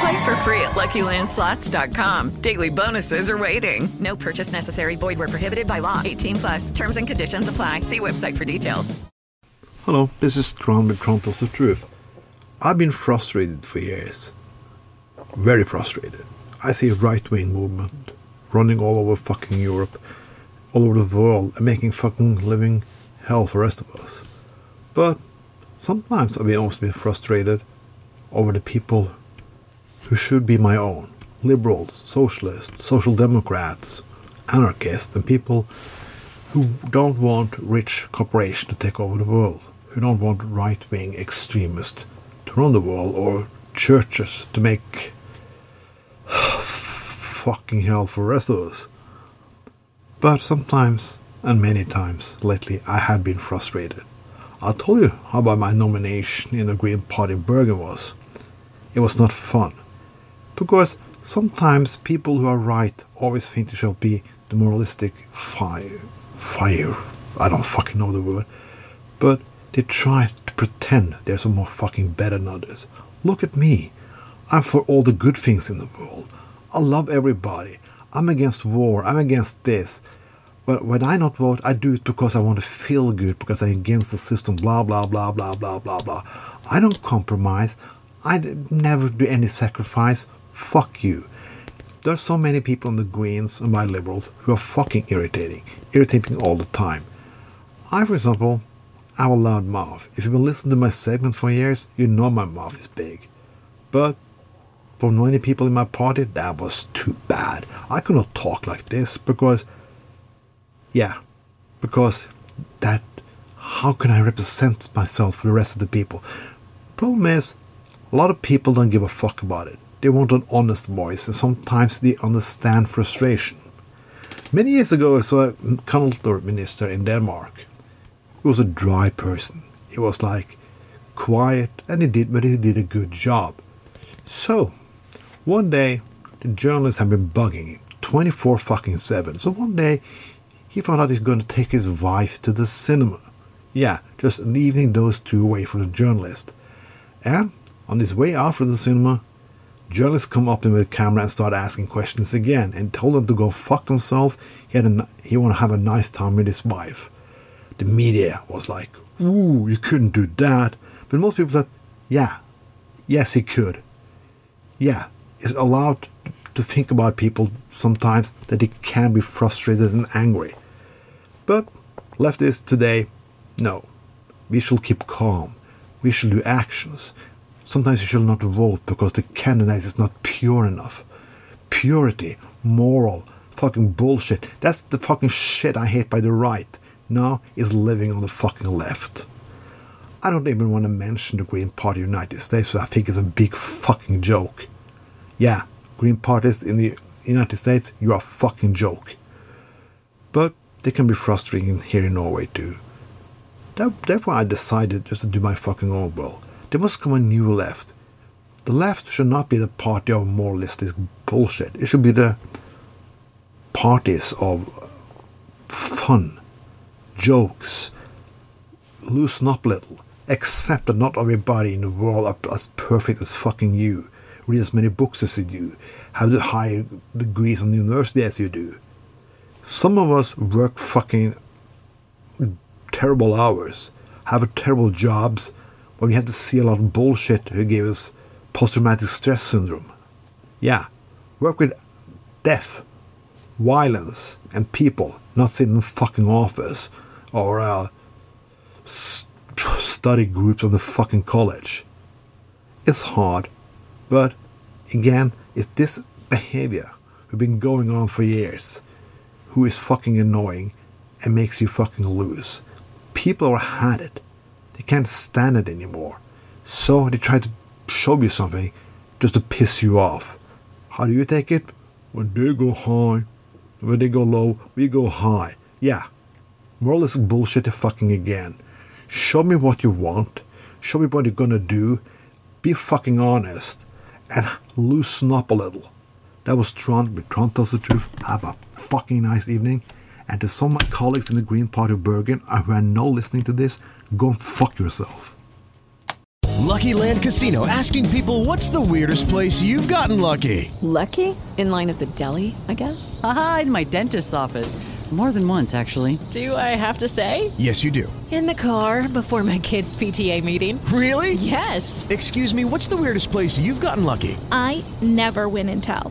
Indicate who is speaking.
Speaker 1: Play for free at LuckyLandSlots.com. Daily bonuses are waiting. No purchase necessary. Void where prohibited by law. 18 plus. Terms and conditions apply. See website for details.
Speaker 2: Hello, this is Tron with Tron Tells the Truth. I've been frustrated for years. Very frustrated. I see a right-wing movement running all over fucking Europe, all over the world, and making fucking living hell for the rest of us. But sometimes I've been also been frustrated over the people who should be my own liberals, socialists, social democrats, anarchists, and people who don't want rich corporations to take over the world, who don't want right wing extremists to run the world, or churches to make fucking hell for the rest of us. But sometimes, and many times lately, I have been frustrated. I told you how about my nomination in the Green Party in Bergen was. It was not fun. Because sometimes people who are right always think they shall be the moralistic fire. Fire. I don't fucking know the word. But they try to pretend they're some more fucking better than others. Look at me. I'm for all the good things in the world. I love everybody. I'm against war. I'm against this. But when I not vote, I do it because I want to feel good, because I'm against the system, blah, blah, blah, blah, blah, blah, blah. I don't compromise. I never do any sacrifice. Fuck you. There's so many people in the Greens and my Liberals who are fucking irritating. Irritating all the time. I, for example, have a loud mouth. If you've been listening to my segment for years, you know my mouth is big. But for many people in my party, that was too bad. I could not talk like this because, yeah, because that, how can I represent myself for the rest of the people? Problem is, a lot of people don't give a fuck about it. They want an honest voice, and sometimes they understand frustration. Many years ago, I saw a culture minister in Denmark. He was a dry person. He was like quiet, and he did, but he did a good job. So, one day, the journalists had been bugging him 24 fucking 7. So one day, he found out he's going to take his wife to the cinema. Yeah, just leaving those two away from the journalist. And on his way out from the cinema, journalists come up to him with a camera and start asking questions again and told him to go fuck themselves. He had a, he want to have a nice time with his wife. The media was like, "Ooh, you couldn't do that," but most people said, "Yeah, yes, he could." Yeah, is allowed to think about people sometimes that they can be frustrated and angry. But leftists today, no. We shall keep calm. We shall do actions. Sometimes you shall not vote because the candidate is not pure enough. Purity, moral, fucking bullshit. That's the fucking shit I hate by the right. Now is living on the fucking left. I don't even want to mention the Green Party United States, so I think it's a big fucking joke. Yeah, Green Parties in the United States, you are a fucking joke. But they can be frustrating here in Norway too. Therefore, I decided just to do my fucking own will. There must come a new left. The left should not be the party of moralistic bullshit. It should be the parties of fun, jokes, loosen up a little. Accept that not everybody in the world are as perfect as fucking you. Read as many books as you do. Have the higher degrees the university as you do. Some of us work fucking terrible hours, have terrible jobs, but we have to see a lot of bullshit who gave us post-traumatic stress syndrome. Yeah, work with death, violence, and people, not sit in fucking office or uh, study groups of the fucking college. It's hard, but again, it's this behavior who've been going on for years who is fucking annoying and makes you fucking lose. People are had it. They can't stand it anymore. So they try to show you something just to piss you off. How do you take it? When they go high, when they go low, we go high. Yeah. More or less bullshit fucking again. Show me what you want. Show me what you're gonna do. Be fucking honest. And loosen up a little. That was Tron, but Tron tells the truth. Have a fucking nice evening. And to some of my colleagues in the Green Party of Bergen who are now listening to this, go and fuck yourself.
Speaker 3: Lucky Land Casino asking people what's the weirdest place you've gotten lucky?
Speaker 4: Lucky? In line at the deli, I guess?
Speaker 5: Aha, in my dentist's office. More than once, actually.
Speaker 4: Do I have to say?
Speaker 3: Yes, you do.
Speaker 4: In the car before my kids' PTA meeting.
Speaker 3: Really?
Speaker 4: Yes.
Speaker 3: Excuse me, what's the weirdest place you've gotten lucky?
Speaker 6: I never win and tell.